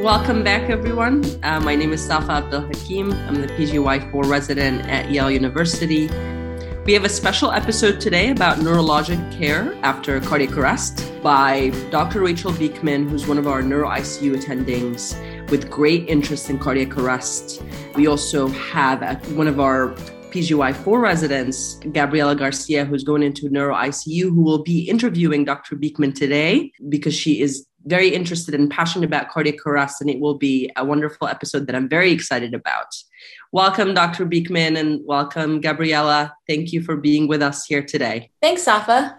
Welcome back, everyone. Uh, my name is Safa Abdel Hakim. I'm the PGY4 resident at Yale University. We have a special episode today about neurologic care after cardiac arrest by Dr. Rachel Beekman, who's one of our neuro ICU attendings with great interest in cardiac arrest. We also have one of our PGY4 residents, Gabriela Garcia, who's going into neuro ICU, who will be interviewing Dr. Beekman today because she is very interested and passionate about cardiac arrest, and it will be a wonderful episode that I'm very excited about. Welcome, Dr. Beekman, and welcome, Gabriella. Thank you for being with us here today. Thanks, Safa.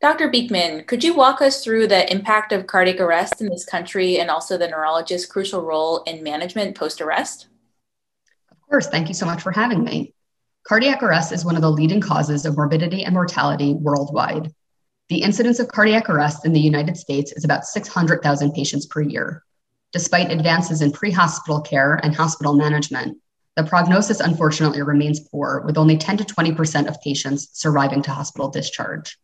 Dr. Beekman, could you walk us through the impact of cardiac arrest in this country and also the neurologist's crucial role in management post arrest? Of course. Thank you so much for having me. Cardiac arrest is one of the leading causes of morbidity and mortality worldwide. The incidence of cardiac arrest in the United States is about 600,000 patients per year. Despite advances in pre hospital care and hospital management, the prognosis unfortunately remains poor, with only 10 to 20% of patients surviving to hospital discharge.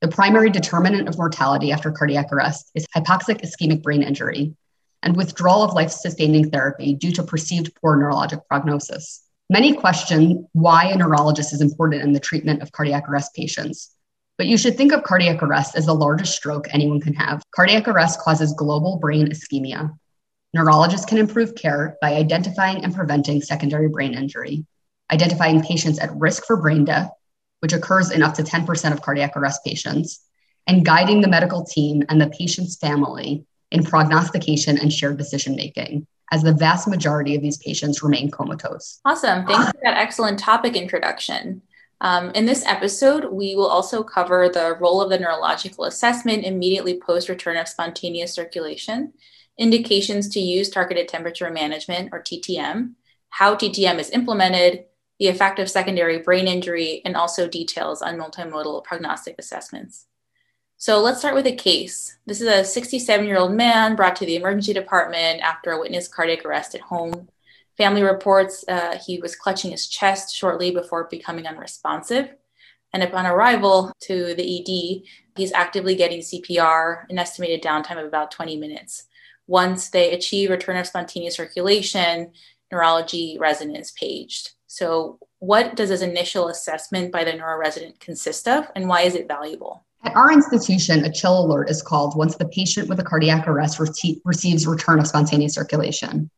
The primary determinant of mortality after cardiac arrest is hypoxic ischemic brain injury and withdrawal of life sustaining therapy due to perceived poor neurologic prognosis. Many question why a neurologist is important in the treatment of cardiac arrest patients, but you should think of cardiac arrest as the largest stroke anyone can have. Cardiac arrest causes global brain ischemia. Neurologists can improve care by identifying and preventing secondary brain injury, identifying patients at risk for brain death, which occurs in up to 10% of cardiac arrest patients, and guiding the medical team and the patient's family in prognostication and shared decision making, as the vast majority of these patients remain comatose. Awesome. Thanks for that excellent topic introduction. Um, in this episode, we will also cover the role of the neurological assessment immediately post return of spontaneous circulation, indications to use targeted temperature management or TTM, how TTM is implemented, the effect of secondary brain injury, and also details on multimodal prognostic assessments. So let's start with a case. This is a 67 year old man brought to the emergency department after a witness cardiac arrest at home. Family reports uh, he was clutching his chest shortly before becoming unresponsive. And upon arrival to the ED, he's actively getting CPR, an estimated downtime of about 20 minutes. Once they achieve return of spontaneous circulation, neurology resident is paged. So, what does this initial assessment by the neuro resident consist of, and why is it valuable? At our institution, a chill alert is called once the patient with a cardiac arrest re- receives return of spontaneous circulation.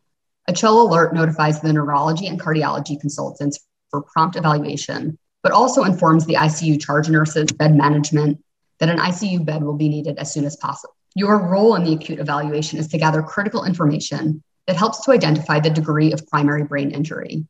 A chill alert notifies the neurology and cardiology consultants for prompt evaluation, but also informs the ICU charge nurses, bed management, that an ICU bed will be needed as soon as possible. Your role in the acute evaluation is to gather critical information that helps to identify the degree of primary brain injury,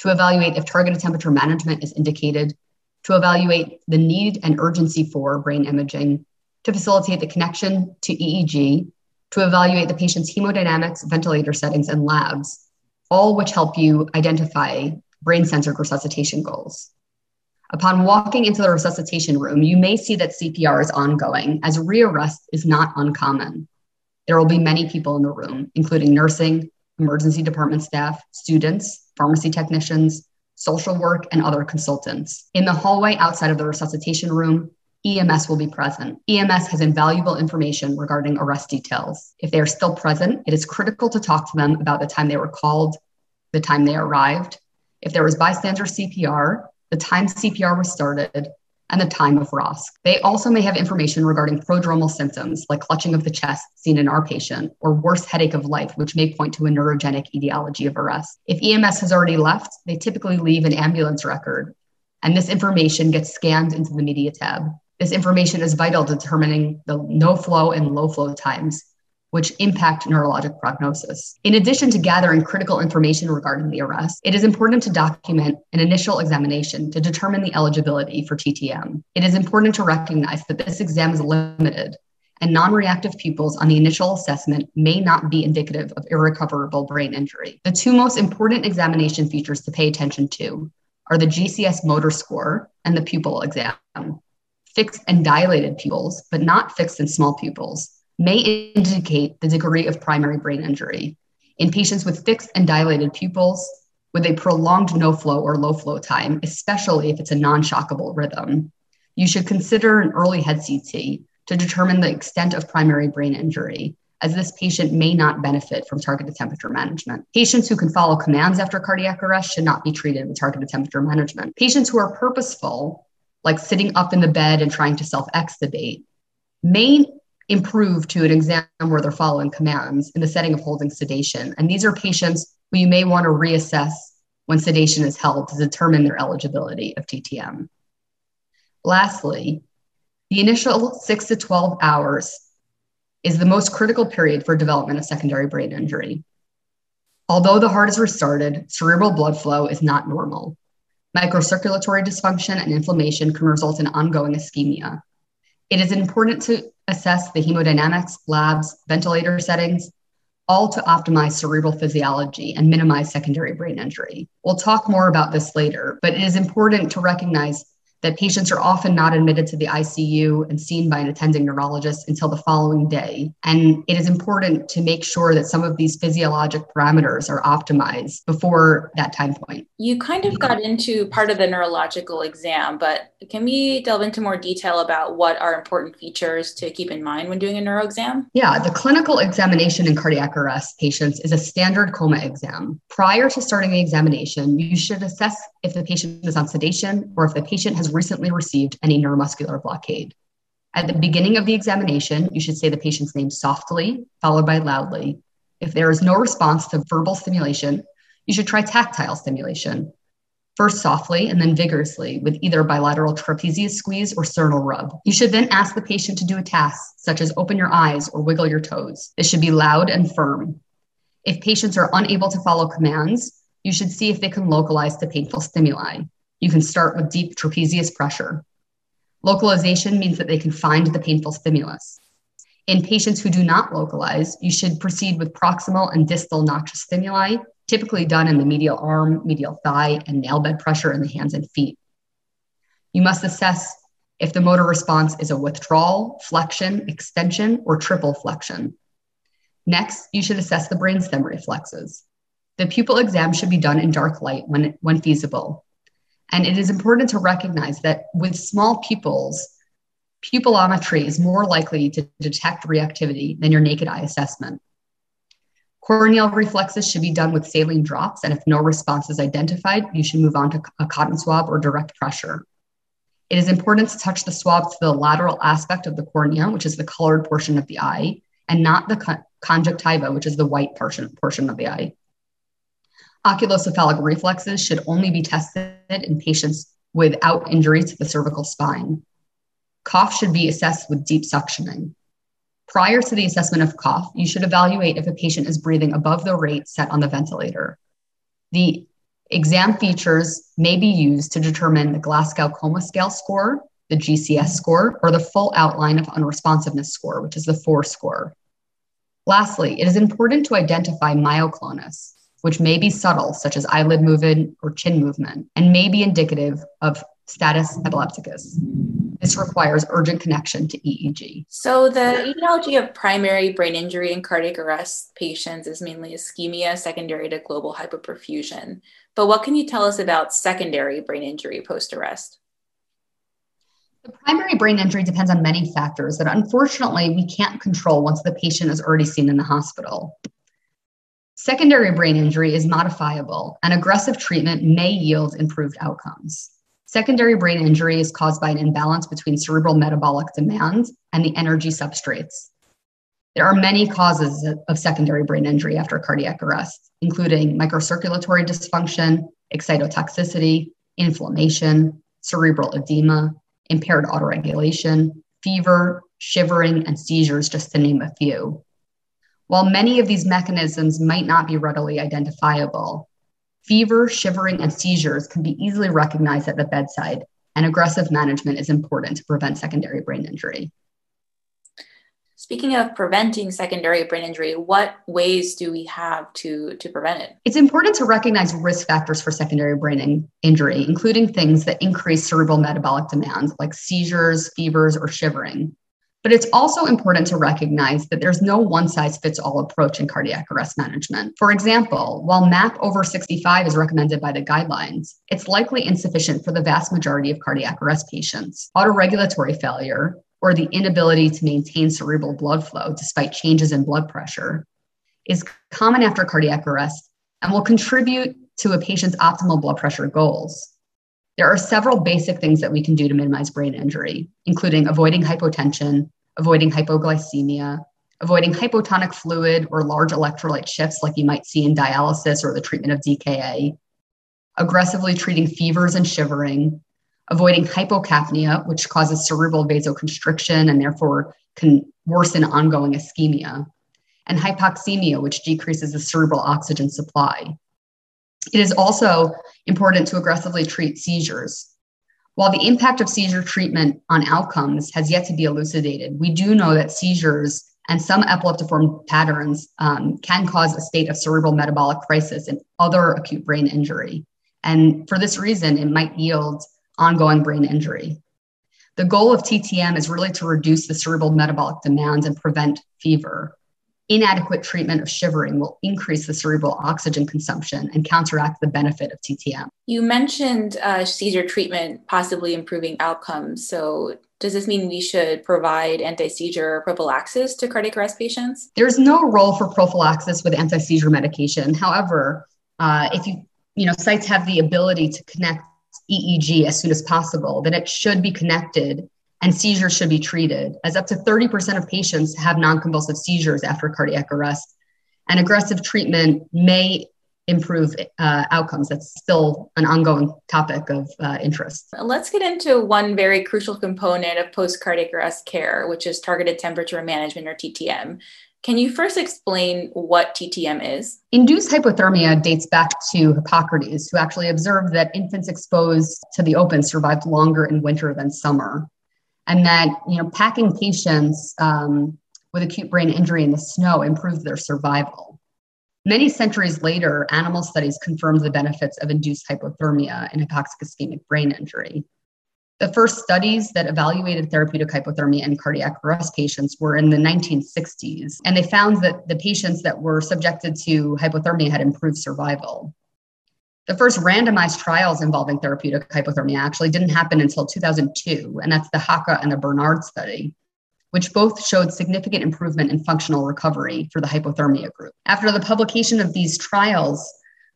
to evaluate if targeted temperature management is indicated, to evaluate the need and urgency for brain imaging, to facilitate the connection to EEG, to evaluate the patient's hemodynamics, ventilator settings, and labs, all which help you identify brain centered resuscitation goals. Upon walking into the resuscitation room, you may see that CPR is ongoing, as rearrest is not uncommon. There will be many people in the room, including nursing, emergency department staff, students, pharmacy technicians, social work, and other consultants. In the hallway outside of the resuscitation room, EMS will be present. EMS has invaluable information regarding arrest details. If they are still present, it is critical to talk to them about the time they were called, the time they arrived, if there was bystander CPR, the time CPR was started, and the time of ROSC. They also may have information regarding prodromal symptoms like clutching of the chest seen in our patient or worse headache of life, which may point to a neurogenic etiology of arrest. If EMS has already left, they typically leave an ambulance record, and this information gets scanned into the media tab. This information is vital to determining the no flow and low flow times, which impact neurologic prognosis. In addition to gathering critical information regarding the arrest, it is important to document an initial examination to determine the eligibility for TTM. It is important to recognize that this exam is limited and non reactive pupils on the initial assessment may not be indicative of irrecoverable brain injury. The two most important examination features to pay attention to are the GCS motor score and the pupil exam fixed and dilated pupils, but not fixed and small pupils, may indicate the degree of primary brain injury. In patients with fixed and dilated pupils, with a prolonged no flow or low flow time, especially if it's a non shockable rhythm, you should consider an early head CT to determine the extent of primary brain injury, as this patient may not benefit from targeted temperature management. Patients who can follow commands after cardiac arrest should not be treated with targeted temperature management. Patients who are purposeful, like sitting up in the bed and trying to self extubate, may improve to an exam where they're following commands in the setting of holding sedation. And these are patients who you may want to reassess when sedation is held to determine their eligibility of TTM. Lastly, the initial six to 12 hours is the most critical period for development of secondary brain injury. Although the heart is restarted, cerebral blood flow is not normal. Microcirculatory dysfunction and inflammation can result in ongoing ischemia. It is important to assess the hemodynamics, labs, ventilator settings, all to optimize cerebral physiology and minimize secondary brain injury. We'll talk more about this later, but it is important to recognize that patients are often not admitted to the ICU and seen by an attending neurologist until the following day. And it is important to make sure that some of these physiologic parameters are optimized before that time point. You kind of got into part of the neurological exam, but can we delve into more detail about what are important features to keep in mind when doing a neuro exam? Yeah, the clinical examination in cardiac arrest patients is a standard coma exam. Prior to starting the examination, you should assess if the patient is on sedation or if the patient has recently received any neuromuscular blockade. At the beginning of the examination, you should say the patient's name softly, followed by loudly. If there is no response to verbal stimulation, you should try tactile stimulation. First softly and then vigorously with either bilateral trapezius squeeze or sternal rub. You should then ask the patient to do a task such as open your eyes or wiggle your toes. This should be loud and firm. If patients are unable to follow commands, you should see if they can localize to painful stimuli. You can start with deep trapezius pressure. Localization means that they can find the painful stimulus. In patients who do not localize, you should proceed with proximal and distal noxious stimuli, typically done in the medial arm, medial thigh, and nail bed pressure in the hands and feet. You must assess if the motor response is a withdrawal, flexion, extension, or triple flexion. Next, you should assess the brainstem reflexes. The pupil exam should be done in dark light when, when feasible. And it is important to recognize that with small pupils, pupillometry is more likely to detect reactivity than your naked eye assessment. Corneal reflexes should be done with saline drops, and if no response is identified, you should move on to a cotton swab or direct pressure. It is important to touch the swab to the lateral aspect of the cornea, which is the colored portion of the eye, and not the conjunctiva, which is the white portion, portion of the eye. Oculocephalic reflexes should only be tested in patients without injury to the cervical spine. Cough should be assessed with deep suctioning. Prior to the assessment of cough, you should evaluate if a patient is breathing above the rate set on the ventilator. The exam features may be used to determine the Glasgow Coma Scale score, the GCS score, or the full outline of unresponsiveness score, which is the four score. Lastly, it is important to identify myoclonus, which may be subtle, such as eyelid movement or chin movement, and may be indicative of status epilepticus. This requires urgent connection to EEG. So, the etiology of primary brain injury in cardiac arrest patients is mainly ischemia secondary to global hypoperfusion. But what can you tell us about secondary brain injury post arrest? The primary brain injury depends on many factors that unfortunately we can't control once the patient is already seen in the hospital. Secondary brain injury is modifiable, and aggressive treatment may yield improved outcomes. Secondary brain injury is caused by an imbalance between cerebral metabolic demand and the energy substrates. There are many causes of secondary brain injury after cardiac arrest, including microcirculatory dysfunction, excitotoxicity, inflammation, cerebral edema, impaired autoregulation, fever, shivering, and seizures, just to name a few. While many of these mechanisms might not be readily identifiable, fever, shivering, and seizures can be easily recognized at the bedside, and aggressive management is important to prevent secondary brain injury. Speaking of preventing secondary brain injury, what ways do we have to, to prevent it? It's important to recognize risk factors for secondary brain in- injury, including things that increase cerebral metabolic demand, like seizures, fevers, or shivering. But it's also important to recognize that there's no one size fits all approach in cardiac arrest management. For example, while MAP over 65 is recommended by the guidelines, it's likely insufficient for the vast majority of cardiac arrest patients. Autoregulatory failure, or the inability to maintain cerebral blood flow despite changes in blood pressure, is common after cardiac arrest and will contribute to a patient's optimal blood pressure goals. There are several basic things that we can do to minimize brain injury, including avoiding hypotension, avoiding hypoglycemia, avoiding hypotonic fluid or large electrolyte shifts like you might see in dialysis or the treatment of DKA, aggressively treating fevers and shivering, avoiding hypocapnia, which causes cerebral vasoconstriction and therefore can worsen ongoing ischemia, and hypoxemia, which decreases the cerebral oxygen supply. It is also important to aggressively treat seizures. While the impact of seizure treatment on outcomes has yet to be elucidated, we do know that seizures and some epileptiform patterns um, can cause a state of cerebral metabolic crisis and other acute brain injury. And for this reason, it might yield ongoing brain injury. The goal of TTM is really to reduce the cerebral metabolic demands and prevent fever inadequate treatment of shivering will increase the cerebral oxygen consumption and counteract the benefit of TTM. You mentioned uh, seizure treatment possibly improving outcomes. So, does this mean we should provide anti seizure prophylaxis to cardiac arrest patients? There's no role for prophylaxis with anti seizure medication. However, uh, if you you know sites have the ability to connect EEG as soon as possible, then it should be connected and seizures should be treated, as up to 30% of patients have non-convulsive seizures after cardiac arrest. And aggressive treatment may improve uh, outcomes. That's still an ongoing topic of uh, interest. Let's get into one very crucial component of post cardiac arrest care, which is targeted temperature management or TTM. Can you first explain what TTM is? Induced hypothermia dates back to Hippocrates, who actually observed that infants exposed to the open survived longer in winter than summer and that you know packing patients um, with acute brain injury in the snow improved their survival. Many centuries later, animal studies confirmed the benefits of induced hypothermia in hypoxic ischemic brain injury. The first studies that evaluated therapeutic hypothermia in cardiac arrest patients were in the 1960s, and they found that the patients that were subjected to hypothermia had improved survival. The first randomized trials involving therapeutic hypothermia actually didn't happen until 2002, and that's the HACA and the Bernard study, which both showed significant improvement in functional recovery for the hypothermia group. After the publication of these trials,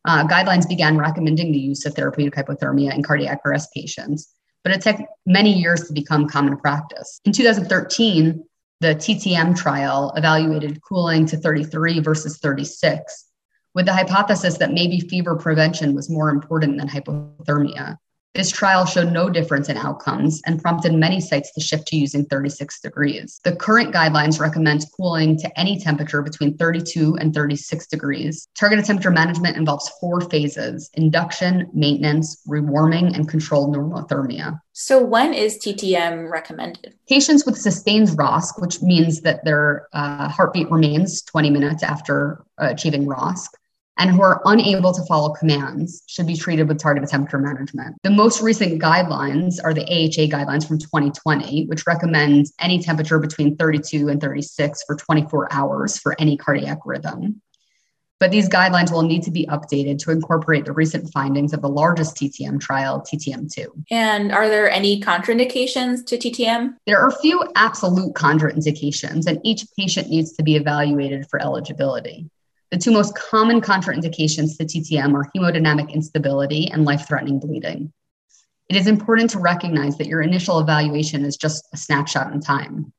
uh, guidelines began recommending the use of therapeutic hypothermia in cardiac arrest patients, but it took many years to become common practice. In 2013, the TTM trial evaluated cooling to 33 versus 36 with the hypothesis that maybe fever prevention was more important than hypothermia. This trial showed no difference in outcomes and prompted many sites to shift to using 36 degrees. The current guidelines recommend cooling to any temperature between 32 and 36 degrees. Targeted temperature management involves four phases induction, maintenance, rewarming, and controlled normothermia. So, when is TTM recommended? Patients with sustained ROSC, which means that their uh, heartbeat remains 20 minutes after uh, achieving ROSC, and who are unable to follow commands should be treated with targeted temperature management. The most recent guidelines are the AHA guidelines from 2020, which recommend any temperature between 32 and 36 for 24 hours for any cardiac rhythm. But these guidelines will need to be updated to incorporate the recent findings of the largest TTM trial, TTM2. And are there any contraindications to TTM? There are a few absolute contraindications, and each patient needs to be evaluated for eligibility. The two most common contraindications to TTM are hemodynamic instability and life threatening bleeding. It is important to recognize that your initial evaluation is just a snapshot in time.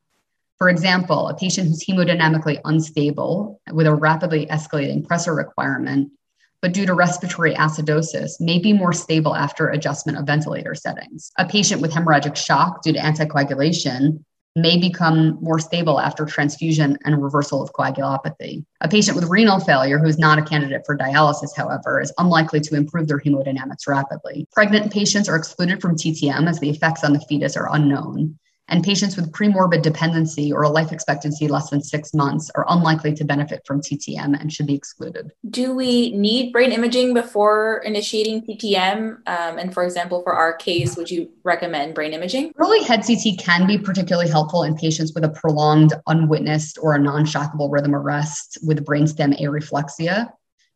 For example, a patient who's hemodynamically unstable with a rapidly escalating pressure requirement, but due to respiratory acidosis, may be more stable after adjustment of ventilator settings. A patient with hemorrhagic shock due to anticoagulation may become more stable after transfusion and reversal of coagulopathy. A patient with renal failure who is not a candidate for dialysis, however, is unlikely to improve their hemodynamics rapidly. Pregnant patients are excluded from TTM as the effects on the fetus are unknown and patients with premorbid dependency or a life expectancy less than six months are unlikely to benefit from TTM and should be excluded. Do we need brain imaging before initiating TTM? Um, and for example, for our case, would you recommend brain imaging? Early head CT can be particularly helpful in patients with a prolonged, unwitnessed, or a non shockable rhythm arrest with brainstem areflexia.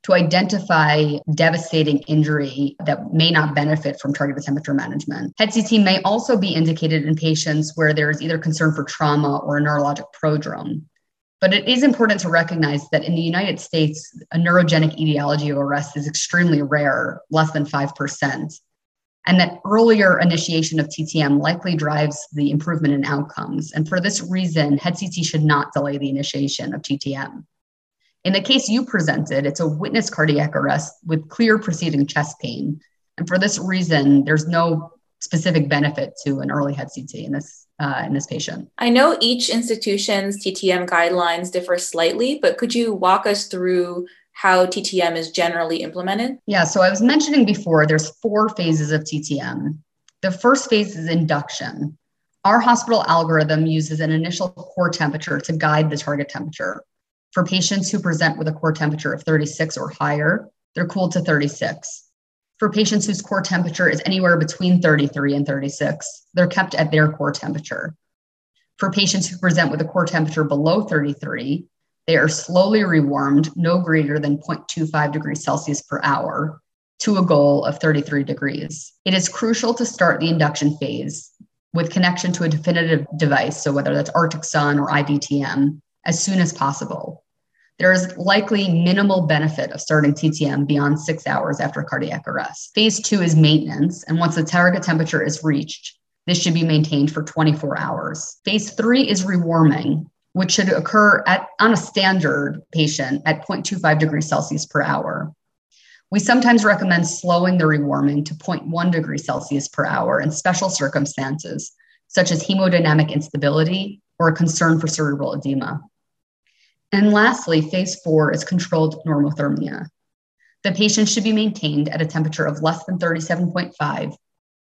To identify devastating injury that may not benefit from targeted temperature management. HEAD CT may also be indicated in patients where there is either concern for trauma or a neurologic prodrome. But it is important to recognize that in the United States, a neurogenic etiology of arrest is extremely rare, less than 5%, and that earlier initiation of TTM likely drives the improvement in outcomes. And for this reason, HEAD CT should not delay the initiation of TTM. In the case you presented, it's a witness cardiac arrest with clear preceding chest pain. And for this reason, there's no specific benefit to an early head CT in this uh, in this patient. I know each institution's TTM guidelines differ slightly, but could you walk us through how TTM is generally implemented? Yeah, so I was mentioning before there's four phases of TTM. The first phase is induction. Our hospital algorithm uses an initial core temperature to guide the target temperature. For patients who present with a core temperature of 36 or higher, they're cooled to 36. For patients whose core temperature is anywhere between 33 and 36, they're kept at their core temperature. For patients who present with a core temperature below 33, they are slowly rewarmed no greater than 0.25 degrees Celsius per hour to a goal of 33 degrees. It is crucial to start the induction phase with connection to a definitive device, so whether that's Arctic Sun or IVTM, as soon as possible there is likely minimal benefit of starting TTM beyond six hours after cardiac arrest. Phase two is maintenance, and once the target temperature is reached, this should be maintained for 24 hours. Phase three is rewarming, which should occur at, on a standard patient at 0.25 degrees Celsius per hour. We sometimes recommend slowing the rewarming to 0.1 degrees Celsius per hour in special circumstances, such as hemodynamic instability or a concern for cerebral edema. And lastly, phase four is controlled normothermia. The patient should be maintained at a temperature of less than 37.5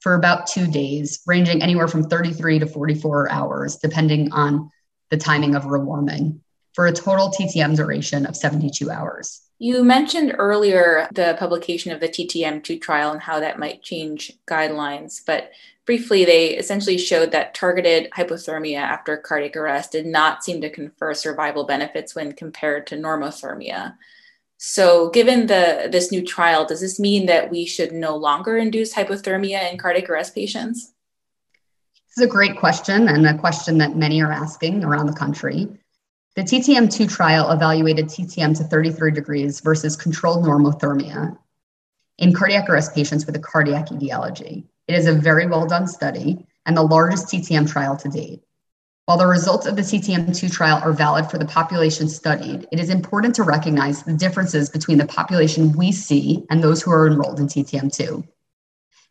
for about two days, ranging anywhere from 33 to 44 hours, depending on the timing of rewarming, for a total TTM duration of 72 hours. You mentioned earlier the publication of the TTM2 trial and how that might change guidelines, but briefly, they essentially showed that targeted hypothermia after cardiac arrest did not seem to confer survival benefits when compared to normothermia. So, given the this new trial, does this mean that we should no longer induce hypothermia in cardiac arrest patients? This is a great question and a question that many are asking around the country. The TTM2 trial evaluated TTM to 33 degrees versus controlled normothermia in cardiac arrest patients with a cardiac etiology. It is a very well done study and the largest TTM trial to date. While the results of the TTM2 trial are valid for the population studied, it is important to recognize the differences between the population we see and those who are enrolled in TTM2.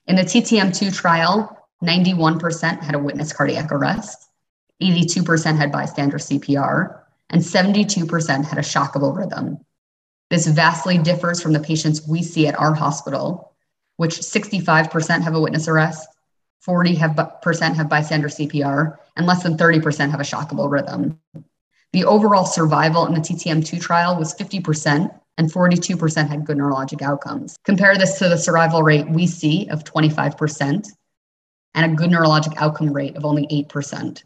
In the TTM2 trial, 91% had a witness cardiac arrest, 82% had bystander CPR, and 72% had a shockable rhythm. This vastly differs from the patients we see at our hospital, which 65% have a witness arrest, 40% have, bystander CPR, and less than 30% have a shockable rhythm. The overall survival in the TTM2 trial was 50%, and 42% had good neurologic outcomes. Compare this to the survival rate we see of 25%, and a good neurologic outcome rate of only 8%.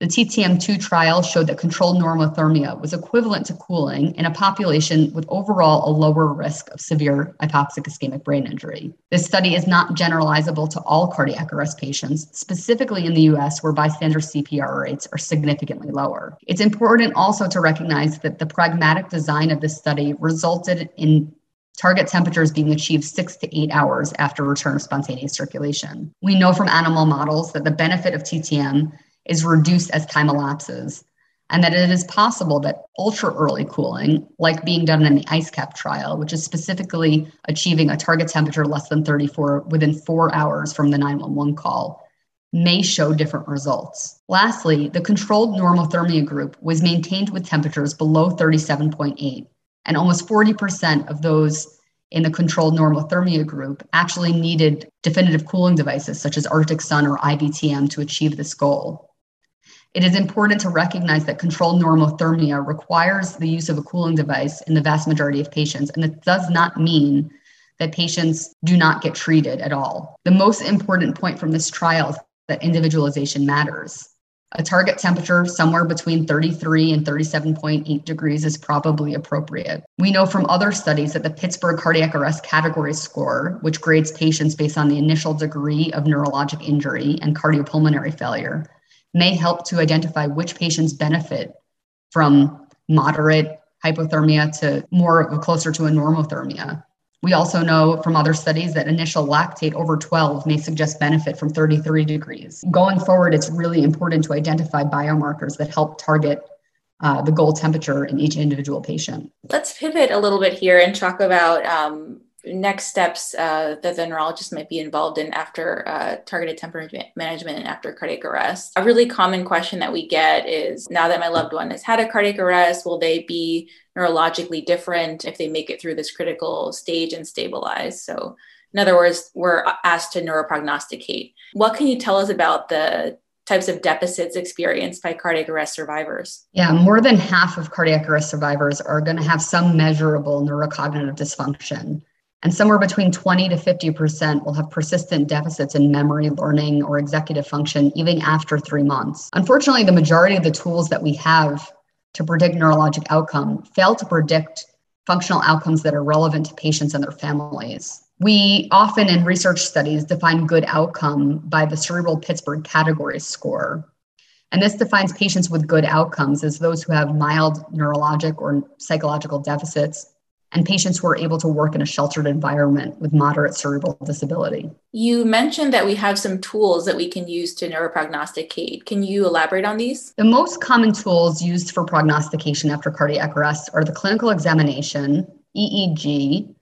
The TTM2 trial showed that controlled normothermia was equivalent to cooling in a population with overall a lower risk of severe hypoxic ischemic brain injury. This study is not generalizable to all cardiac arrest patients, specifically in the US, where bystander CPR rates are significantly lower. It's important also to recognize that the pragmatic design of this study resulted in target temperatures being achieved six to eight hours after return of spontaneous circulation. We know from animal models that the benefit of TTM is reduced as time elapses, and that it is possible that ultra early cooling, like being done in the ICECAP trial, which is specifically achieving a target temperature less than 34 within four hours from the 911 call, may show different results. Lastly, the controlled normothermia group was maintained with temperatures below 37.8, and almost 40% of those in the controlled normothermia group actually needed definitive cooling devices such as Arctic Sun or IVTM to achieve this goal. It is important to recognize that controlled normothermia requires the use of a cooling device in the vast majority of patients, and it does not mean that patients do not get treated at all. The most important point from this trial is that individualization matters. A target temperature somewhere between 33 and 37.8 degrees is probably appropriate. We know from other studies that the Pittsburgh cardiac arrest category score, which grades patients based on the initial degree of neurologic injury and cardiopulmonary failure, may help to identify which patients benefit from moderate hypothermia to more closer to a normothermia. We also know from other studies that initial lactate over 12 may suggest benefit from 33 degrees. Going forward, it's really important to identify biomarkers that help target uh, the goal temperature in each individual patient. Let's pivot a little bit here and talk about um, next steps uh, that the neurologist might be involved in after uh, targeted temperature management and after cardiac arrest. A really common question that we get is now that my loved one has had a cardiac arrest, will they be neurologically different if they make it through this critical stage and stabilize? So, in other words, we're asked to neuroprognosticate. What can you tell us about the types of deficits experienced by cardiac arrest survivors? Yeah, more than half of cardiac arrest survivors are going to have some measurable neurocognitive dysfunction. And somewhere between 20 to 50% will have persistent deficits in memory, learning, or executive function even after three months. Unfortunately, the majority of the tools that we have to predict neurologic outcome fail to predict functional outcomes that are relevant to patients and their families. We often in research studies define good outcome by the cerebral Pittsburgh category score. And this defines patients with good outcomes as those who have mild neurologic or psychological deficits and patients who are able to work in a sheltered environment with moderate cerebral disability. You mentioned that we have some tools that we can use to neuroprognosticate. Can you elaborate on these? The most common tools used for prognostication after cardiac arrest are the clinical examination, EEG,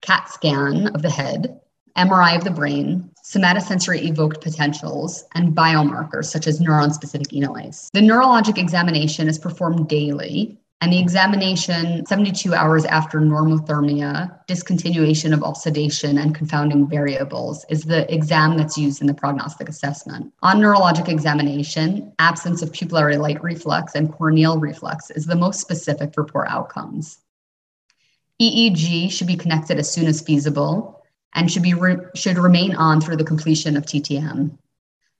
CAT scan of the head, MRI of the brain, somatosensory evoked potentials, and biomarkers such as neuron specific enolase. The neurologic examination is performed daily and the examination 72 hours after normothermia, discontinuation of all sedation, and confounding variables is the exam that's used in the prognostic assessment. On neurologic examination, absence of pupillary light reflex and corneal reflex is the most specific for poor outcomes. EEG should be connected as soon as feasible and should, be re- should remain on through the completion of TTM.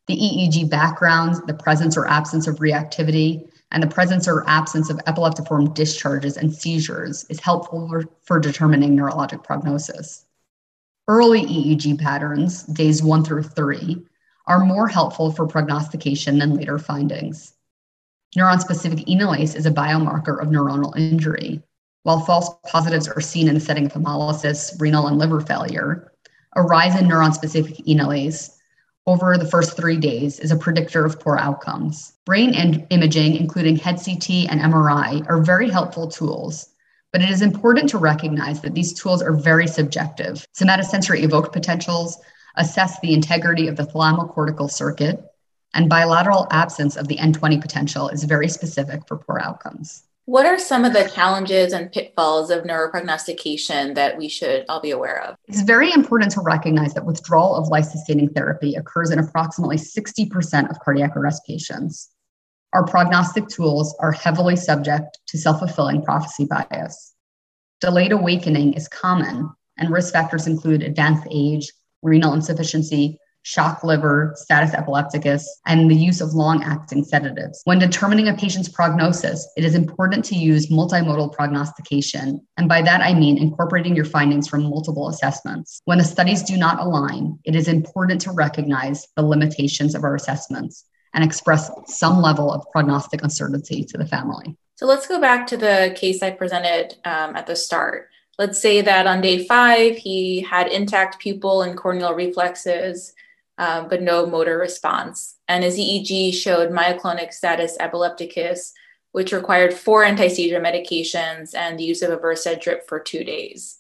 The EEG background, the presence or absence of reactivity, and the presence or absence of epileptiform discharges and seizures is helpful for, for determining neurologic prognosis. Early EEG patterns, days one through three, are more helpful for prognostication than later findings. Neuron specific enolase is a biomarker of neuronal injury. While false positives are seen in the setting of hemolysis, renal, and liver failure, a rise in neuron specific enolase over the first three days is a predictor of poor outcomes. Brain in- imaging, including head CT and MRI, are very helpful tools, but it is important to recognize that these tools are very subjective. Somatosensory evoked potentials assess the integrity of the thalamocortical circuit, and bilateral absence of the N20 potential is very specific for poor outcomes. What are some of the challenges and pitfalls of neuroprognostication that we should all be aware of? It's very important to recognize that withdrawal of life sustaining therapy occurs in approximately 60% of cardiac arrest patients. Our prognostic tools are heavily subject to self fulfilling prophecy bias. Delayed awakening is common, and risk factors include advanced age, renal insufficiency, shock liver, status epilepticus, and the use of long acting sedatives. When determining a patient's prognosis, it is important to use multimodal prognostication. And by that, I mean incorporating your findings from multiple assessments. When the studies do not align, it is important to recognize the limitations of our assessments and express some level of prognostic uncertainty to the family. So let's go back to the case I presented um, at the start. Let's say that on day five, he had intact pupil and corneal reflexes um, but no motor response. And his EEG showed myoclonic status epilepticus, which required four anti seizure medications and the use of a Versed drip for two days.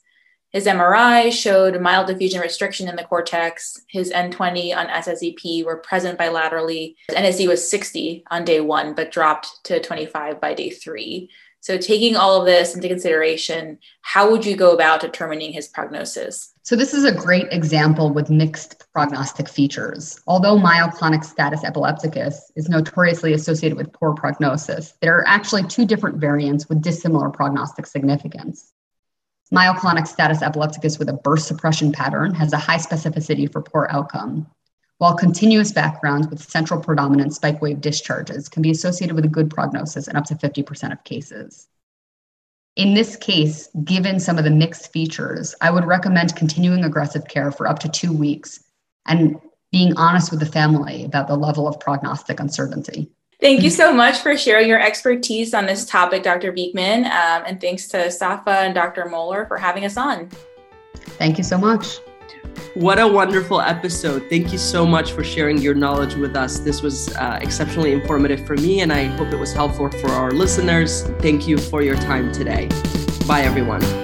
His MRI showed mild diffusion restriction in the cortex. His N20 on SSEP were present bilaterally. NSE was 60 on day one, but dropped to 25 by day three. So, taking all of this into consideration, how would you go about determining his prognosis? So, this is a great example with mixed prognostic features. Although myoclonic status epilepticus is notoriously associated with poor prognosis, there are actually two different variants with dissimilar prognostic significance. Myoclonic status epilepticus with a burst suppression pattern has a high specificity for poor outcome, while continuous backgrounds with central predominant spike wave discharges can be associated with a good prognosis in up to 50% of cases. In this case, given some of the mixed features, I would recommend continuing aggressive care for up to two weeks and being honest with the family about the level of prognostic uncertainty. Thank you so much for sharing your expertise on this topic, Dr. Beekman. Um, and thanks to Safa and Dr. Moeller for having us on. Thank you so much. What a wonderful episode. Thank you so much for sharing your knowledge with us. This was uh, exceptionally informative for me, and I hope it was helpful for our listeners. Thank you for your time today. Bye, everyone.